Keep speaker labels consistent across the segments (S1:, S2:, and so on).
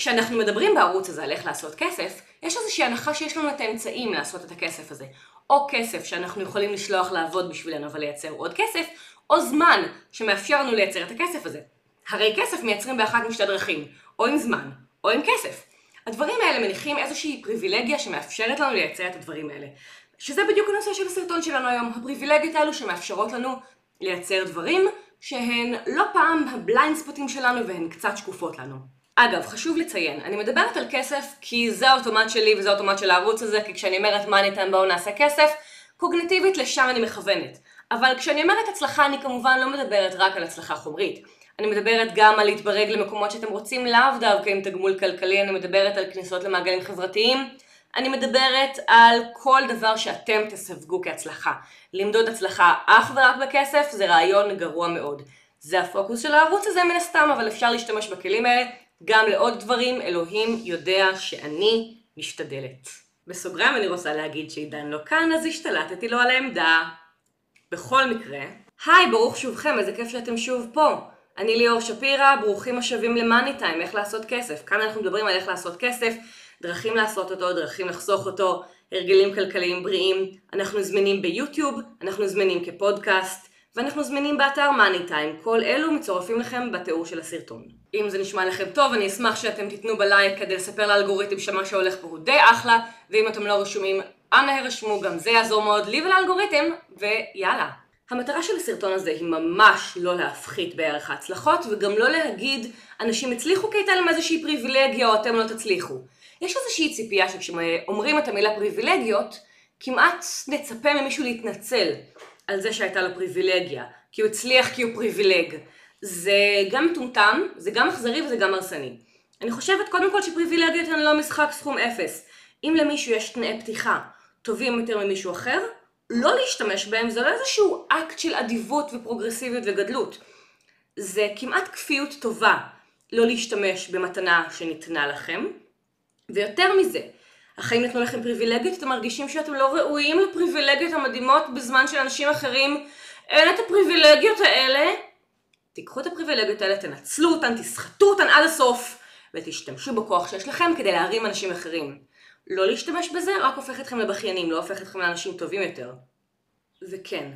S1: כשאנחנו מדברים בערוץ הזה על איך לעשות כסף, יש איזושהי הנחה שיש לנו את האמצעים לעשות את הכסף הזה. או כסף שאנחנו יכולים לשלוח לעבוד בשבילנו ולייצר עוד כסף, או זמן שמאפשר לנו לייצר את הכסף הזה. הרי כסף מייצרים באחת משתי דרכים, או עם זמן, או עם כסף. הדברים האלה מניחים איזושהי פריבילגיה שמאפשרת לנו לייצר את הדברים האלה. שזה בדיוק הנושא של הסרטון שלנו היום, הפריבילגיות האלו שמאפשרות לנו לייצר דברים שהן לא פעם ה blind spot ים שלנו והן קצת שקופות לנו. אגב, חשוב לציין, אני מדברת על כסף כי זה האוטומט שלי וזה האוטומט של הערוץ הזה, כי כשאני אומרת מה ניתן בואו נעשה כסף, קוגניטיבית לשם אני מכוונת. אבל כשאני אומרת הצלחה אני כמובן לא מדברת רק על הצלחה חומרית. אני מדברת גם על להתברג למקומות שאתם רוצים לאו דווקא עם תגמול כלכלי, אני מדברת על כניסות למעגלים חברתיים, אני מדברת על כל דבר שאתם תסווגו כהצלחה. למדוד הצלחה אך ורק בכסף זה רעיון גרוע מאוד. זה הפוקוס של הערוץ הזה מן הסתם, אבל אפשר להשתמש בכלים האלה גם לעוד דברים, אלוהים יודע שאני משתדלת. בסוגריים אני רוצה להגיד שעידן לא כאן, אז השתלטתי לו על העמדה. בכל מקרה, היי, ברוך שובכם, איזה כיף שאתם שוב פה. אני ליאור שפירא, ברוכים השבים למאני טיים, איך לעשות כסף. כאן אנחנו מדברים על איך לעשות כסף, דרכים לעשות אותו, דרכים לחסוך אותו, הרגלים כלכליים בריאים. אנחנו זמינים ביוטיוב, אנחנו זמינים כפודקאסט, ואנחנו זמינים באתר מאני טיים. כל אלו מצורפים לכם בתיאור של הסרטון. אם זה נשמע לכם טוב, אני אשמח שאתם תיתנו בלייק כדי לספר לאלגוריתם שמה שהולך פה הוא די אחלה, ואם אתם לא רשומים, אנא הרשמו, גם זה יעזור מאוד לי ולאלגוריתם, ויאללה. המטרה של הסרטון הזה היא ממש לא להפחית בערך ההצלחות, וגם לא להגיד, אנשים הצליחו כי הייתה להם איזושהי פריבילגיה או אתם לא תצליחו. יש איזושהי ציפייה שכשאומרים את המילה פריבילגיות, כמעט נצפה ממישהו להתנצל על זה שהייתה לו פריבילגיה, כי הוא הצליח כי הוא פריבילג. זה גם מטומטם, זה גם אכזרי וזה גם הרסני. אני חושבת קודם כל שפריבילגיות הן לא משחק סכום אפס. אם למישהו יש תנאי פתיחה טובים יותר ממישהו אחר, לא להשתמש בהם זה לא איזשהו אקט של אדיבות ופרוגרסיביות וגדלות. זה כמעט כפיות טובה לא להשתמש במתנה שניתנה לכם, ויותר מזה, החיים נתנו לכם פריבילגיות, אתם מרגישים שאתם לא ראויים לפריבילגיות המדהימות בזמן שאנשים אחרים אין את הפריבילגיות האלה. תיקחו את הפריבילגיות האלה, תנצלו אותן, תסחטו אותן עד הסוף, ותשתמשו בכוח שיש לכם כדי להרים אנשים אחרים. לא להשתמש בזה רק הופך אתכם לבכיינים, לא הופך אתכם לאנשים טובים יותר. וכן,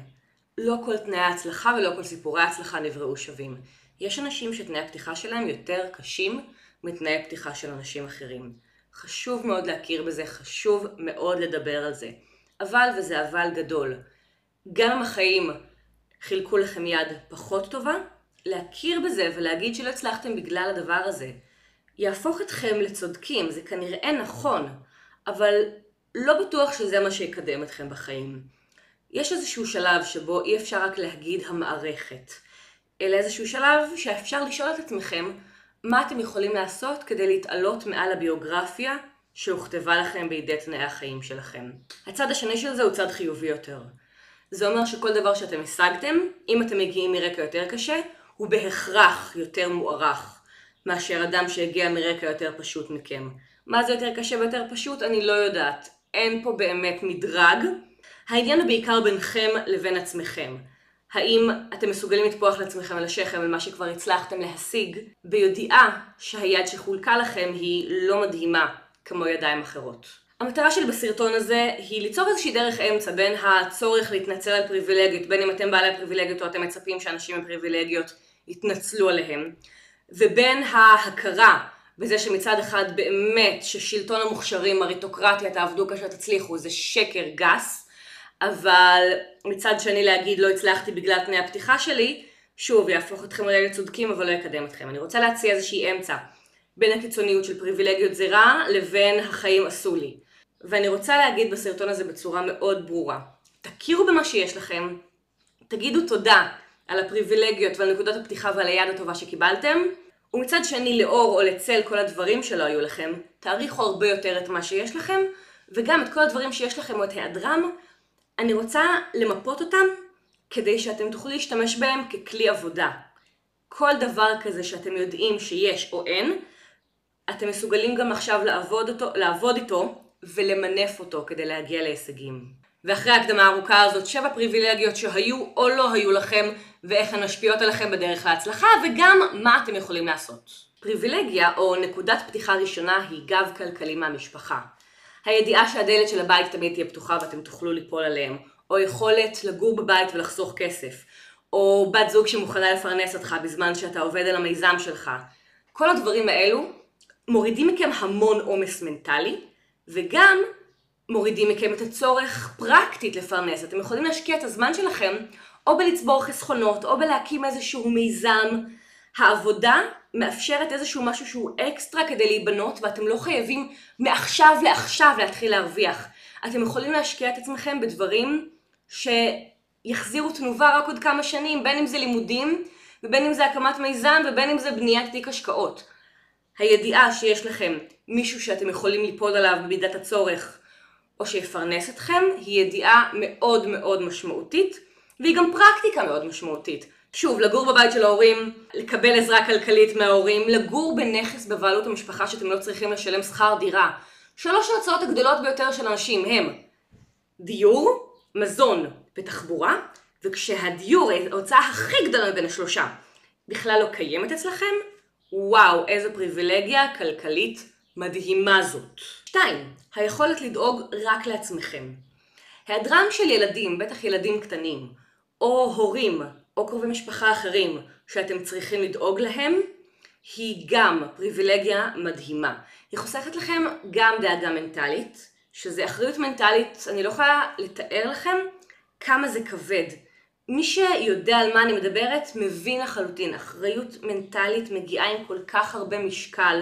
S1: לא כל תנאי ההצלחה ולא כל סיפורי ההצלחה נבראו שווים. יש אנשים שתנאי הפתיחה שלהם יותר קשים מתנאי הפתיחה של אנשים אחרים. חשוב מאוד להכיר בזה, חשוב מאוד לדבר על זה. אבל, וזה אבל גדול, גם אם החיים חילקו לכם יד פחות טובה, להכיר בזה ולהגיד שלא הצלחתם בגלל הדבר הזה, יהפוך אתכם לצודקים, זה כנראה נכון, אבל לא בטוח שזה מה שיקדם אתכם בחיים. יש איזשהו שלב שבו אי אפשר רק להגיד המערכת, אלא איזשהו שלב שאפשר לשאול את עצמכם מה אתם יכולים לעשות כדי להתעלות מעל הביוגרפיה שהוכתבה לכם בידי תנאי החיים שלכם. הצד השני של זה הוא צד חיובי יותר. זה אומר שכל דבר שאתם השגתם, אם אתם מגיעים מרקע יותר קשה, הוא בהכרח יותר מוערך מאשר אדם שהגיע מרקע יותר פשוט מכם. מה זה יותר קשה ויותר פשוט? אני לא יודעת. אין פה באמת מדרג. העניין הוא בעיקר ביניכם לבין עצמכם. האם אתם מסוגלים לטפוח לעצמכם על השכם על מה שכבר הצלחתם להשיג, בידיעה שהיד שחולקה לכם היא לא מדהימה כמו ידיים אחרות. המטרה שלי בסרטון הזה היא ליצור איזושהי דרך אמצע בין הצורך להתנצל על פריבילגיות, בין אם אתם בעלי פריבילגיות או אתם מצפים שאנשים עם פריבילגיות יתנצלו עליהם, ובין ההכרה בזה שמצד אחד באמת ששלטון המוכשרים, אריתוקרטיה, תעבדו כאשר תצליחו, זה שקר גס, אבל מצד שני להגיד לא הצלחתי בגלל תנאי הפתיחה שלי, שוב יהפוך אתכם אולי לצודקים אבל לא יקדם אתכם. אני רוצה להציע איזושהי אמצע בין הקיצוניות של פריבילגיות זה לבין החיים עשו לי. ואני רוצה להגיד בסרטון הזה בצורה מאוד ברורה, תכירו במה שיש לכם, תגידו תודה על הפריבילגיות ועל נקודות הפתיחה ועל היד הטובה שקיבלתם, ומצד שני לאור או לצל כל הדברים שלא היו לכם, תעריכו הרבה יותר את מה שיש לכם, וגם את כל הדברים שיש לכם או את היעדרם, אני רוצה למפות אותם כדי שאתם תוכלו להשתמש בהם ככלי עבודה. כל דבר כזה שאתם יודעים שיש או אין, אתם מסוגלים גם עכשיו לעבוד, אותו, לעבוד איתו ולמנף אותו כדי להגיע להישגים. ואחרי ההקדמה הארוכה הזאת, שבע פריבילגיות שהיו או לא היו לכם, ואיך הן משפיעות עליכם בדרך להצלחה, וגם מה אתם יכולים לעשות. פריבילגיה או נקודת פתיחה ראשונה היא גב כלכלי מהמשפחה. הידיעה שהדלת של הבית תמיד תהיה פתוחה ואתם תוכלו ליפול עליהם, או יכולת לגור בבית ולחסוך כסף, או בת זוג שמוכנה לפרנס אותך בזמן שאתה עובד על המיזם שלך. כל הדברים האלו מורידים מכם המון עומס מנטלי, וגם מורידים מכם את הצורך פרקטית לפרנס. אתם יכולים להשקיע את הזמן שלכם או בלצבור חסכונות, או בלהקים איזשהו מיזם. העבודה מאפשרת איזשהו משהו שהוא אקסטרה כדי להיבנות, ואתם לא חייבים מעכשיו לעכשיו להתחיל להרוויח. אתם יכולים להשקיע את עצמכם בדברים שיחזירו תנובה רק עוד כמה שנים, בין אם זה לימודים, ובין אם זה הקמת מיזם, ובין אם זה בניית תיק השקעות. הידיעה שיש לכם מישהו שאתם יכולים ליפול עליו במידת הצורך, או שיפרנס אתכם, היא ידיעה מאוד מאוד משמעותית, והיא גם פרקטיקה מאוד משמעותית. שוב, לגור בבית של ההורים, לקבל עזרה כלכלית מההורים, לגור בנכס בבעלות המשפחה שאתם לא צריכים לשלם שכר דירה. שלוש ההוצאות הגדולות ביותר של אנשים הם דיור, מזון ותחבורה, וכשהדיור, ההוצאה הכי גדולה מבין השלושה, בכלל לא קיימת אצלכם, וואו, איזו פריבילגיה כלכלית מדהימה זאת. 2. היכולת לדאוג רק לעצמכם. היעדרם של ילדים, בטח ילדים קטנים, או הורים, או קרובי משפחה אחרים שאתם צריכים לדאוג להם, היא גם פריבילגיה מדהימה. היא חוסכת לכם גם דאגה מנטלית, שזה אחריות מנטלית, אני לא יכולה לתאר לכם כמה זה כבד. מי שיודע על מה אני מדברת מבין לחלוטין, אחריות מנטלית מגיעה עם כל כך הרבה משקל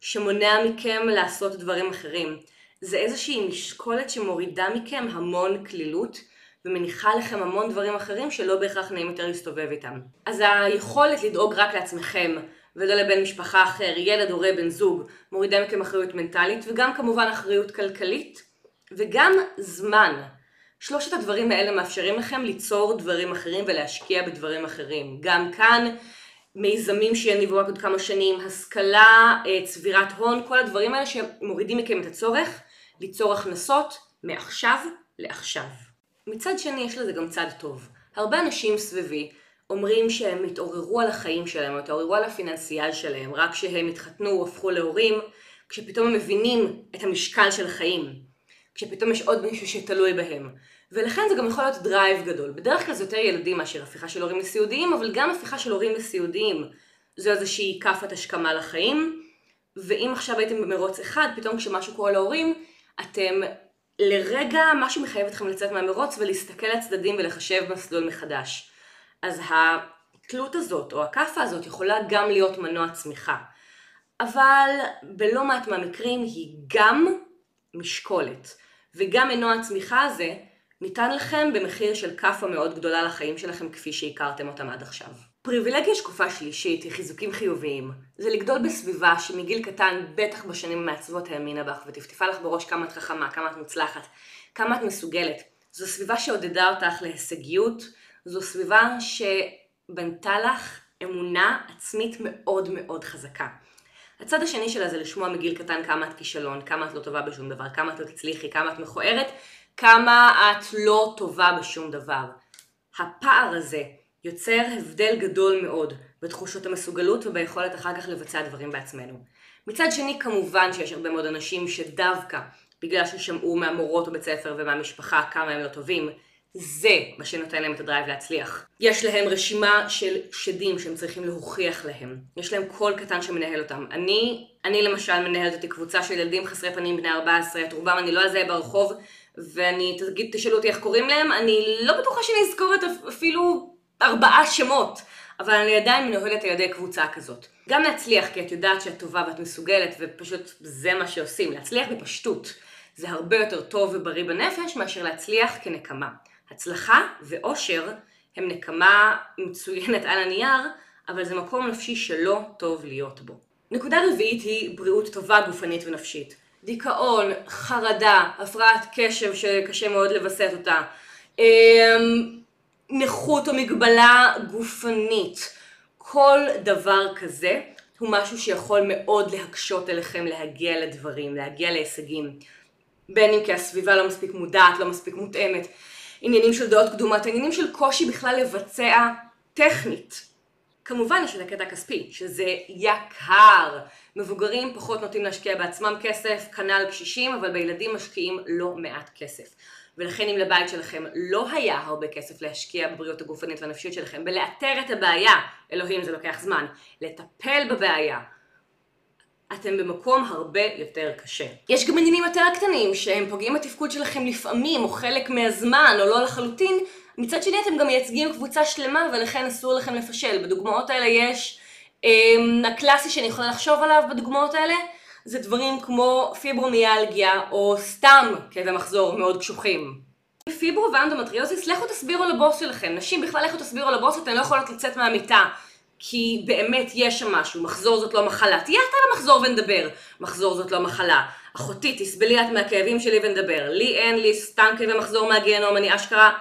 S1: שמונע מכם לעשות דברים אחרים. זה איזושהי משקולת שמורידה מכם המון כלילות ומניחה לכם המון דברים אחרים שלא בהכרח נעים יותר להסתובב איתם. אז היכולת לדאוג רק לעצמכם ולא לבן משפחה אחר, ילד, הורה, בן זוג, מורידה מכם אחריות מנטלית וגם כמובן אחריות כלכלית וגם זמן. שלושת הדברים האלה מאפשרים לכם ליצור דברים אחרים ולהשקיע בדברים אחרים. גם כאן מיזמים שיניבו רק עוד כמה שנים, השכלה, אה, צבירת הון, כל הדברים האלה שמורידים מכם את הצורך ליצור הכנסות מעכשיו לעכשיו. מצד שני יש לזה גם צד טוב. הרבה אנשים סביבי אומרים שהם התעוררו על החיים שלהם, או התעוררו על ה financial שלהם, רק כשהם התחתנו או הפכו להורים, כשפתאום הם מבינים את המשקל של החיים, כשפתאום יש עוד מישהו שתלוי בהם. ולכן זה גם יכול להיות drive גדול. בדרך כלל זה יותר ילדים מאשר הפיכה של הורים לסיעודיים, אבל גם הפיכה של הורים לסיעודיים זו איזושהי כאפת השכמה לחיים. ואם עכשיו הייתם במרוץ אחד, פתאום כשמשהו קורה להורים, אתם לרגע משהו מחייב אתכם לצאת מהמרוץ ולהסתכל לצדדים ולחשב מסלול מחדש. אז התלות הזאת או הכאפה הזאת יכולה גם להיות מנוע צמיחה. אבל בלא מעט מהמקרים היא גם משקולת. וגם מנוע הצמיחה הזה ניתן לכם במחיר של כאפה מאוד גדולה לחיים שלכם כפי שהכרתם אותם עד עכשיו. פריבילגיה שקופה שלישית היא חיזוקים חיוביים. זה לגדול בסביבה שמגיל קטן, בטח בשנים המעצבות האמינה בך וטפטפה לך בראש כמה את חכמה, כמה את מוצלחת, כמה את מסוגלת. זו סביבה שעודדה אותך להישגיות, זו סביבה שבנתה לך אמונה עצמית מאוד מאוד חזקה. הצד השני שלה זה לשמוע מגיל קטן כמה את כישלון, כמה את לא טובה בשום דבר, כמה את לא תצליחי, כמה את מכוערת, כמה את לא טובה בשום דבר. הפער הזה יוצר הבדל גדול מאוד בתחושות המסוגלות וביכולת אחר כך לבצע דברים בעצמנו. מצד שני כמובן שיש הרבה מאוד אנשים שדווקא בגלל ששמעו מהמורות בבית ספר ומהמשפחה כמה הם לא טובים, זה מה שנותן להם את ה drive להצליח. יש להם רשימה של שדים שהם צריכים להוכיח להם. יש להם קול קטן שמנהל אותם. אני, אני למשל מנהלת אותי קבוצה של ילדים חסרי פנים בני 14, את רובם אני לא אזהה ברחוב, ואני, תגיד, תשאלו אותי איך קוראים להם, אני לא בטוחה שאני אזכור את אפילו ארבעה שמות, אבל אני עדיין מנוהלת על ידי קבוצה כזאת. גם להצליח, כי את יודעת שאת טובה ואת מסוגלת, ופשוט זה מה שעושים. להצליח בפשטות. זה הרבה יותר טוב ובריא בנפש מאשר להצליח כנקמה. הצלחה ואושר הם נקמה מצוינת על הנייר, אבל זה מקום נפשי שלא טוב להיות בו. נקודה רביעית היא בריאות טובה גופנית ונפשית. דיכאון, חרדה, הפרעת קשב שקשה מאוד לווסת אותה, אמ, נכות או מגבלה גופנית, כל דבר כזה הוא משהו שיכול מאוד להקשות עליכם להגיע לדברים, להגיע להישגים. בין אם כי הסביבה לא מספיק מודעת, לא מספיק מותאמת, עניינים של דעות קדומות, עניינים של קושי בכלל לבצע טכנית. כמובן יש את הקטע הכספי, שזה יקר. מבוגרים פחות נוטים להשקיע בעצמם כסף, כנ"ל קשישים, אבל בילדים משקיעים לא מעט כסף. ולכן אם לבית שלכם לא היה הרבה כסף להשקיע בבריאות הגופנית והנפשית שלכם, בלאתר את הבעיה, אלוהים זה לוקח זמן, לטפל בבעיה, אתם במקום הרבה יותר קשה. יש גם עניינים יותר קטנים שהם פוגעים בתפקוד שלכם לפעמים או חלק מהזמן או לא לחלוטין, מצד שני אתם גם מייצגים קבוצה שלמה ולכן אסור לכם לפשל. בדוגמאות האלה יש, אמ, הקלאסי שאני יכולה לחשוב עליו בדוגמאות האלה, זה דברים כמו פיברומיאלגיה או סתם כאבי מחזור מאוד קשוחים. פיברו ואנדומטריוזיס, לכו תסבירו לבוס שלכם. נשים בכלל לכו תסבירו לבוס, אתן לא יכולות לצאת מהמיטה. כי באמת יש שם משהו, מחזור זאת לא מחלה. תהיה אתה למחזור ונדבר. מחזור זאת לא מחלה. אחותי, תסבלי את מהכאבים שלי ונדבר. לי אין, לי סתם כאבי מחזור מהגיהנום, אני אשכרה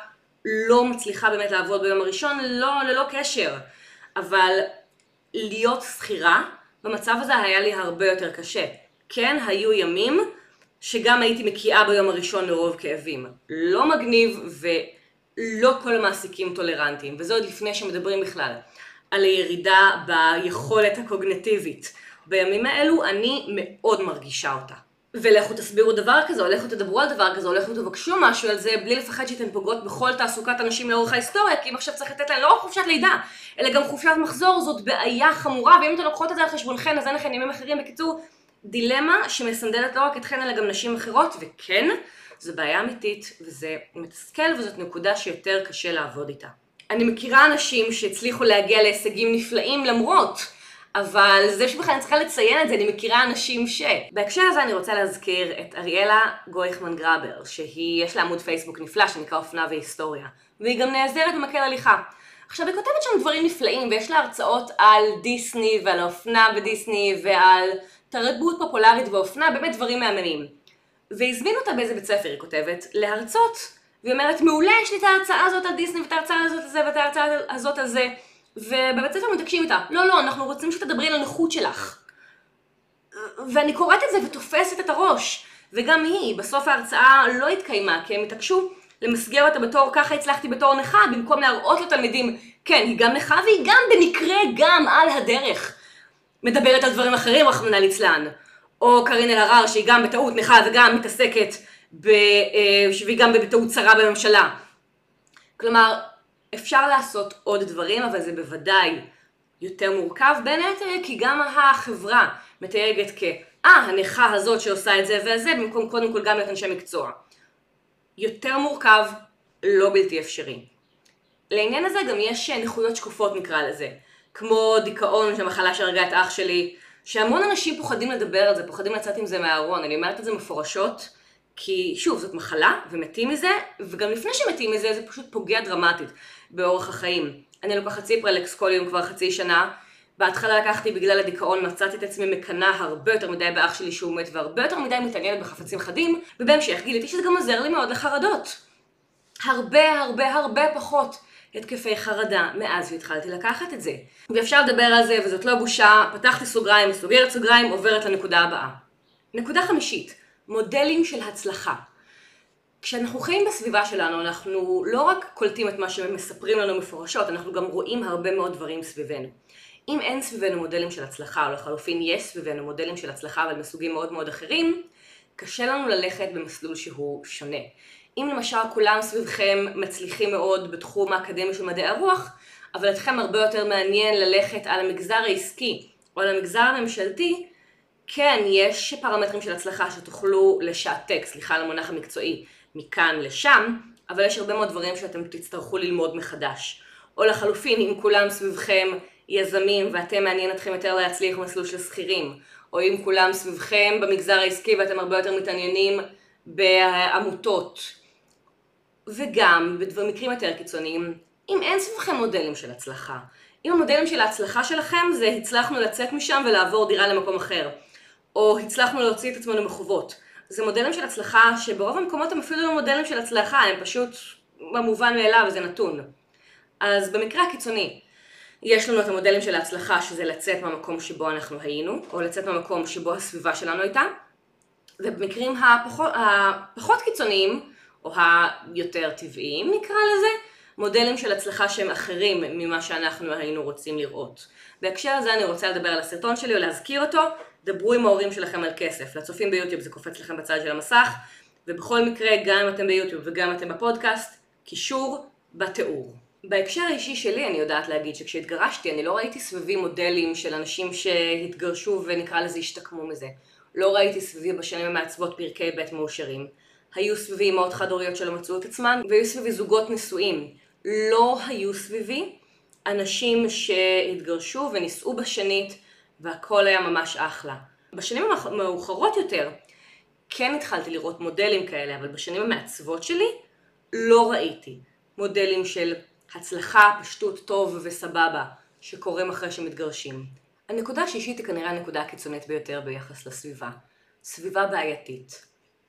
S1: לא מצליחה באמת לעבוד ביום הראשון, לא, ללא קשר. אבל להיות שכירה, במצב הזה היה לי הרבה יותר קשה. כן, היו ימים שגם הייתי מקיאה ביום הראשון לרוב כאבים. לא מגניב ולא כל המעסיקים טולרנטיים, וזה עוד לפני שמדברים בכלל על הירידה ביכולת הקוגנטיבית. בימים האלו אני מאוד מרגישה אותה. ולכו תסבירו דבר כזה, או לכו תדברו על דבר כזה, או לכו תבקשו משהו על זה, בלי לפחד שאתן פוגעות בכל תעסוקת אנשים לאורך ההיסטוריה, כי אם עכשיו צריך לתת להן לא רק חופשת לידה, אלא גם חופשת מחזור, זאת בעיה חמורה, ואם אתן לוקחות את זה על חשבונכן, אז אין לכם ימים אחרים. בקיצור, דילמה שמסנדלת לא רק אתכן, אלא גם נשים אחרות, וכן, זו בעיה אמיתית, וזה מתסכל, וזאת נקודה שיותר קשה לעבוד איתה. אני מכירה אנשים שהצליחו להגיע להישגים נפלאים למרות אבל זה שבכלל אני צריכה לציין את זה, אני מכירה אנשים ש... בהקשר הזה אני רוצה להזכיר את אריאלה גויכמן גראבר, שהיא, יש לה עמוד פייסבוק נפלא שנקרא אופנה והיסטוריה, והיא גם נעזרת במקל הליכה. עכשיו, היא כותבת שם דברים נפלאים, ויש לה הרצאות על דיסני ועל האופנה בדיסני ועל תרבות פופולרית ואופנה, באמת דברים מהממים. והזמינו אותה באיזה בית ספר, היא כותבת, להרצות, והיא אומרת, מעולה, יש לי את ההרצאה הזאת על דיסני ואת ההרצאה הזאת על זה ואת ההרצאה הזאת על זה. ובבית ספר מתעקשים איתה, לא, לא, אנחנו רוצים שתדברי על הנוחות שלך. ואני קוראת את זה ותופסת את הראש. וגם היא, בסוף ההרצאה לא התקיימה, כי הם התעקשו למסגר אותה בתור ככה הצלחתי בתור נכה, במקום להראות לתלמידים, כן, היא גם נכה והיא גם במקרה גם על הדרך מדברת על דברים אחרים, רחמנא ליצלן. או קארין אלהרר, שהיא גם בטעות נכה וגם מתעסקת, ב, אה, שהיא גם בטעות צרה בממשלה. כלומר, אפשר לעשות עוד דברים, אבל זה בוודאי יותר מורכב, בין היתר כי גם החברה מתייגת כ... אה, הנכה הזאת שעושה את זה וזה, במקום קודם כל גם להיות אנשי מקצוע. יותר מורכב, לא בלתי אפשרי. לעניין הזה גם יש נכויות שקופות נקרא לזה, כמו דיכאון, שהמחלה שהרגה את אח שלי, שהמון אנשים פוחדים לדבר על זה, פוחדים לצאת עם זה מהארון, אני אומרת את זה מפורשות, כי שוב, זאת מחלה, ומתים מזה, וגם לפני שמתים מזה, זה פשוט פוגע דרמטית באורח החיים. אני לוקחת ציפרלקס כל יום כבר חצי שנה, בהתחלה לקחתי בגלל הדיכאון, מצאתי את עצמי מקנאה הרבה יותר מדי באח שלי שהוא מת, והרבה יותר מדי מתעניינת בחפצים חדים, ובהמשך גיליתי שזה גם עוזר לי מאוד לחרדות. הרבה הרבה הרבה פחות התקפי חרדה מאז שהתחלתי לקחת את זה. ואפשר לדבר על זה, וזאת לא בושה, פתחתי סוגריים, סוגרת סוגריים, עוברת לנקודה הבאה. נקודה חמישית, מודלים של הצלחה. כשאנחנו חיים בסביבה שלנו, אנחנו לא רק קולטים את מה שמספרים לנו מפורשות, אנחנו גם רואים הרבה מאוד דברים סביבנו. אם אין סביבנו מודלים של הצלחה, או לחלופין יש סביבנו מודלים של הצלחה, אבל מסוגים מאוד מאוד אחרים, קשה לנו ללכת במסלול שהוא שונה. אם למשל כולם סביבכם מצליחים מאוד בתחום האקדמי של מדעי הרוח, אבל אתכם הרבה יותר מעניין ללכת על המגזר העסקי או על המגזר הממשלתי, כן, יש פרמטרים של הצלחה שתוכלו לשעתק, סליחה על המונח המקצועי, מכאן לשם, אבל יש הרבה מאוד דברים שאתם תצטרכו ללמוד מחדש. או לחלופין, אם כולם סביבכם יזמים ואתם מעניין אתכם יותר להצליח במסלול של שכירים, או אם כולם סביבכם במגזר העסקי ואתם הרבה יותר מתעניינים בעמותות. וגם, במקרים יותר קיצוניים, אם אין סביבכם מודלים של הצלחה. אם המודלים של ההצלחה שלכם זה הצלחנו לצאת משם ולעבור דירה למקום אחר. או הצלחנו להוציא את עצמנו מחובות. זה מודלים של הצלחה שברוב המקומות הם אפילו לא מודלים של הצלחה, הם פשוט במובן מאליו, זה נתון. אז במקרה הקיצוני, יש לנו את המודלים של ההצלחה, שזה לצאת מהמקום שבו אנחנו היינו, או לצאת מהמקום שבו הסביבה שלנו הייתה, ובמקרים הפחות, הפחות קיצוניים, או היותר טבעיים נקרא לזה, מודלים של הצלחה שהם אחרים ממה שאנחנו היינו רוצים לראות. בהקשר הזה אני רוצה לדבר על הסרטון שלי או להזכיר אותו, דברו עם ההורים שלכם על כסף. לצופים ביוטיוב זה קופץ לכם בצד של המסך, ובכל מקרה, גם אם אתם ביוטיוב וגם אתם בפודקאסט, קישור בתיאור. בהקשר האישי שלי אני יודעת להגיד שכשהתגרשתי אני לא ראיתי סביבי מודלים של אנשים שהתגרשו ונקרא לזה השתקמו מזה. לא ראיתי סביבי בשנים המעצבות פרקי בית מאושרים. היו סביבי אמהות חד-הוריות שלא מצאו את עצמן, והיו סביבי זוגות נשואים. לא היו סביבי אנשים שהתגרשו ונישאו בשנית והכל היה ממש אחלה. בשנים המאוחרות יותר כן התחלתי לראות מודלים כאלה, אבל בשנים המעצבות שלי לא ראיתי מודלים של הצלחה, פשטות, טוב וסבבה שקורים אחרי שמתגרשים. הנקודה השישית היא כנראה הנקודה הקיצונית ביותר ביחס לסביבה. סביבה בעייתית.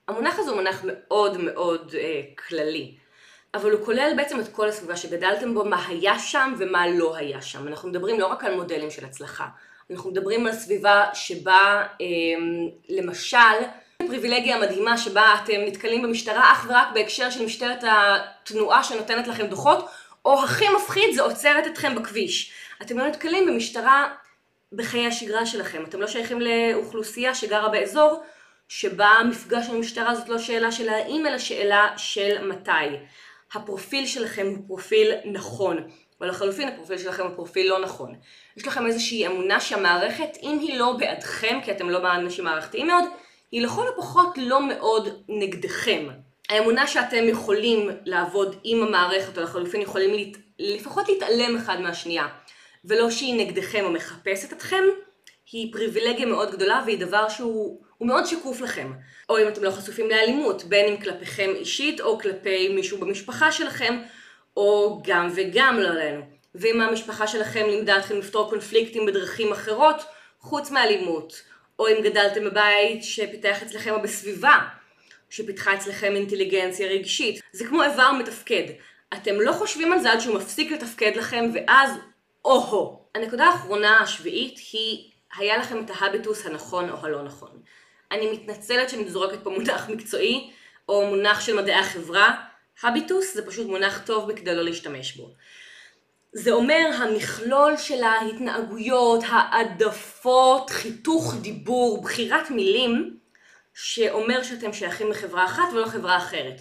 S1: המונח הזה הוא מונח מאוד מאוד אה, כללי, אבל הוא כולל בעצם את כל הסביבה שגדלתם בו, מה היה שם ומה לא היה שם. אנחנו מדברים לא רק על מודלים של הצלחה, אנחנו מדברים על סביבה שבה אה, למשל פריבילגיה מדהימה שבה אתם נתקלים במשטרה אך ורק בהקשר של משטרת התנועה שנותנת לכם דוחות, או הכי מפחיד זה עוצרת אתכם בכביש. אתם לא נתקלים במשטרה בחיי השגרה שלכם, אתם לא שייכים לאוכלוסייה שגרה באזור שבה המפגש עם המשטרה זאת לא שאלה של האם אלא שאלה של מתי. הפרופיל שלכם הוא פרופיל נכון, או לחלופין הפרופיל שלכם הוא פרופיל לא נכון. יש לכם איזושהי אמונה שהמערכת, אם היא לא בעדכם, כי אתם לא באנשים מערכתיים מאוד, היא לכל הפחות לא מאוד נגדכם. האמונה שאתם יכולים לעבוד עם המערכת, או לחלופין יכולים להת... לפחות להתעלם אחד מהשנייה, ולא שהיא נגדכם או מחפשת אתכם, היא פריבילגיה מאוד גדולה והיא דבר שהוא מאוד שקוף לכם. או אם אתם לא חשופים לאלימות, בין אם כלפיכם אישית או כלפי מישהו במשפחה שלכם, או גם וגם לא עלינו. ואם המשפחה שלכם לימדה אתכם לפתור קונפליקטים בדרכים אחרות, חוץ מאלימות, או אם גדלתם בבית שפיתח אצלכם או בסביבה שפיתחה אצלכם אינטליגנציה רגשית. זה כמו איבר מתפקד. אתם לא חושבים על זה עד שהוא מפסיק לתפקד לכם, ואז או-הו. הנקודה האחרונה השביעית היא, היה לכם את ההביטוס הנכון או הלא נכון. אני מתנצלת שאני זורקת פה מונח מקצועי, או מונח של מדעי החברה. הביטוס זה פשוט מונח טוב בכדי לא להשתמש בו. זה אומר המכלול של ההתנהגויות, העדפות, חיתוך דיבור, בחירת מילים, שאומר שאתם שייכים לחברה אחת ולא חברה אחרת.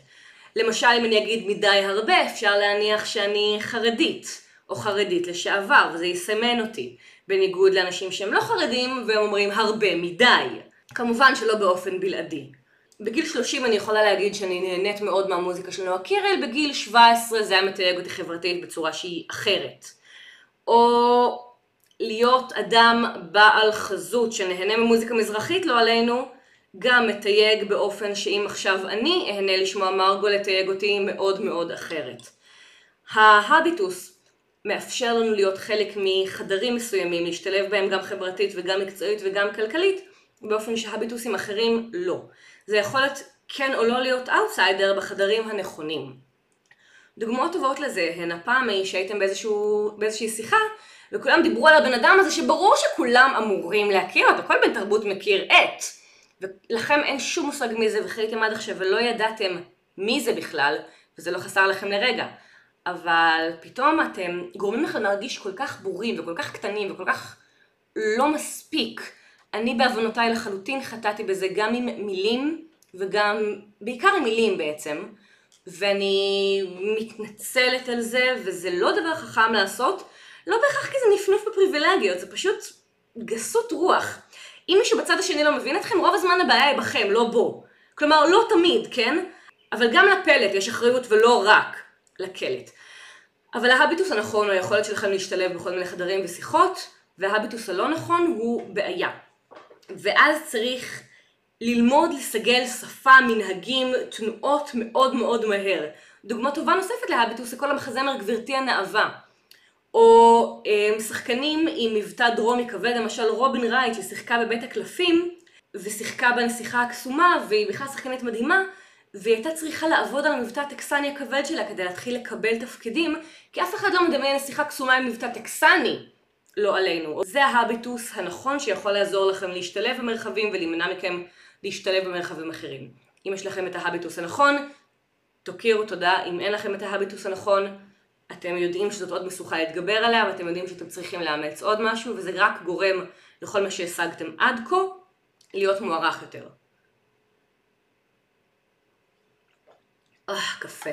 S1: למשל, אם אני אגיד מדי הרבה, אפשר להניח שאני חרדית, או חרדית לשעבר, וזה יסמן אותי. בניגוד לאנשים שהם לא חרדים, והם אומרים הרבה מדי. כמובן שלא באופן בלעדי. בגיל 30 אני יכולה להגיד שאני נהנית מאוד מהמוזיקה של נועה קירל, בגיל 17 זה היה מתייג אותי חברתית בצורה שהיא אחרת. או להיות אדם בעל חזות שנהנה ממוזיקה מזרחית, לא עלינו, גם מתייג באופן שאם עכשיו אני אהנה לשמוע מרגו לתייג אותי מאוד מאוד אחרת. ההביטוס מאפשר לנו להיות חלק מחדרים מסוימים, להשתלב בהם גם חברתית וגם מקצועית וגם כלכלית, באופן שהביטוסים אחרים לא. זה יכול להיות כן או לא להיות אאוטסיידר בחדרים הנכונים. דוגמאות טובות לזה הן הפעם ההיא שהייתם באיזשהו, באיזושהי שיחה וכולם דיברו על הבן אדם הזה שברור שכולם אמורים להכיר אותו, כל בן תרבות מכיר את. ולכם אין שום מושג מי זה וחייתם עד עכשיו ולא ידעתם מי זה בכלל, וזה לא חסר לכם לרגע. אבל פתאום אתם גורמים לכם להרגיש כל כך בורים וכל כך קטנים וכל כך לא מספיק. אני בעוונותיי לחלוטין חטאתי בזה גם עם מילים וגם, בעיקר עם מילים בעצם, ואני מתנצלת על זה, וזה לא דבר חכם לעשות, לא בהכרח כי זה נפנוף בפריבילגיות, זה פשוט גסות רוח. אם מישהו בצד השני לא מבין אתכם, רוב הזמן הבעיה היא בכם, לא בו. כלומר, לא תמיד, כן? אבל גם לפלט יש אחריות ולא רק לקלט. אבל ההביטוס הנכון הוא היכולת שלכם להשתלב בכל מיני חדרים ושיחות, וההביטוס הלא נכון הוא בעיה. ואז צריך ללמוד לסגל שפה, מנהגים, תנועות מאוד מאוד מהר. דוגמה טובה נוספת להביטוס זה כל המחזמר גברתי הנאווה. או אה, שחקנים עם מבטא דרומי כבד, למשל רובין רייט ששיחקה בבית הקלפים ושיחקה בנסיכה הקסומה והיא בכלל שחקנית מדהימה והיא הייתה צריכה לעבוד על המבטא הטקסני הכבד שלה כדי להתחיל לקבל תפקידים כי אף אחד לא מדמיין נסיכה קסומה עם מבטא טקסני לא עלינו. זה ההביטוס הנכון שיכול לעזור לכם להשתלב במרחבים ולהימנע מכם להשתלב במרחבים אחרים. אם יש לכם את ההביטוס הנכון, תוקירו תודה. אם אין לכם את ההביטוס הנכון, אתם יודעים שזאת עוד משוכה להתגבר עליה, ואתם יודעים שאתם צריכים לאמץ עוד משהו, וזה רק גורם לכל מה שהשגתם עד כה להיות מוערך יותר. אה, קפה.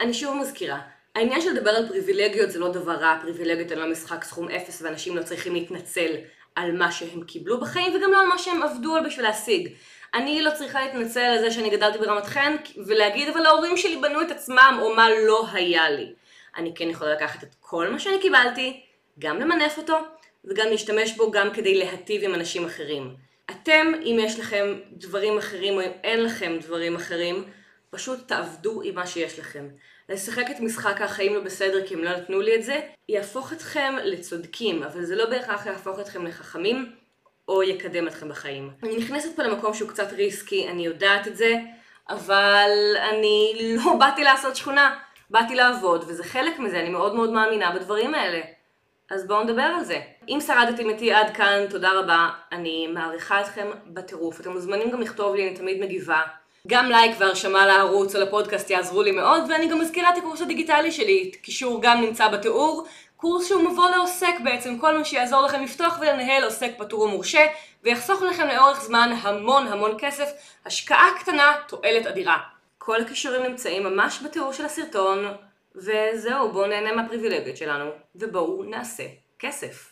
S1: אני שוב מזכירה, העניין של לדבר על פריבילגיות זה לא דבר רע, פריבילגיות הן לא משחק סכום אפס ואנשים לא צריכים להתנצל על מה שהם קיבלו בחיים וגם לא על מה שהם עבדו על בשביל להשיג. אני לא צריכה להתנצל על זה שאני גדלתי ברמת חן ולהגיד אבל ההורים שלי בנו את עצמם או מה לא היה לי. אני כן יכולה לקחת את כל מה שאני קיבלתי, גם למנף אותו וגם להשתמש בו גם כדי להטיב עם אנשים אחרים. אתם, אם יש לכם דברים אחרים או אם אין לכם דברים אחרים, פשוט תעבדו עם מה שיש לכם. לשחק את משחק החיים לא בסדר כי הם לא נתנו לי את זה, יהפוך אתכם לצודקים, אבל זה לא בהכרח יהפוך אתכם לחכמים או יקדם אתכם בחיים. אני נכנסת פה למקום שהוא קצת ריסקי, אני יודעת את זה, אבל אני לא באתי לעשות שכונה, באתי לעבוד, וזה חלק מזה, אני מאוד מאוד מאמינה בדברים האלה. אז בואו נדבר על זה. אם שרדתם איתי עד כאן, תודה רבה, אני מעריכה אתכם בטירוף. אתם מוזמנים גם לכתוב לי, אני תמיד מגיבה. גם לייק והרשמה לערוץ או לפודקאסט יעזרו לי מאוד, ואני גם מזכירה את הקורס הדיגיטלי שלי, קישור גם נמצא בתיאור. קורס שהוא מבוא לעוסק בעצם, כל מה שיעזור לכם לפתוח ולנהל עוסק פטור ומורשה, ויחסוך לכם לאורך זמן המון המון כסף, השקעה קטנה, תועלת אדירה. כל הכישורים נמצאים ממש בתיאור של הסרטון, וזהו, בואו נהנה מהפריבילגיות שלנו, ובואו נעשה כסף.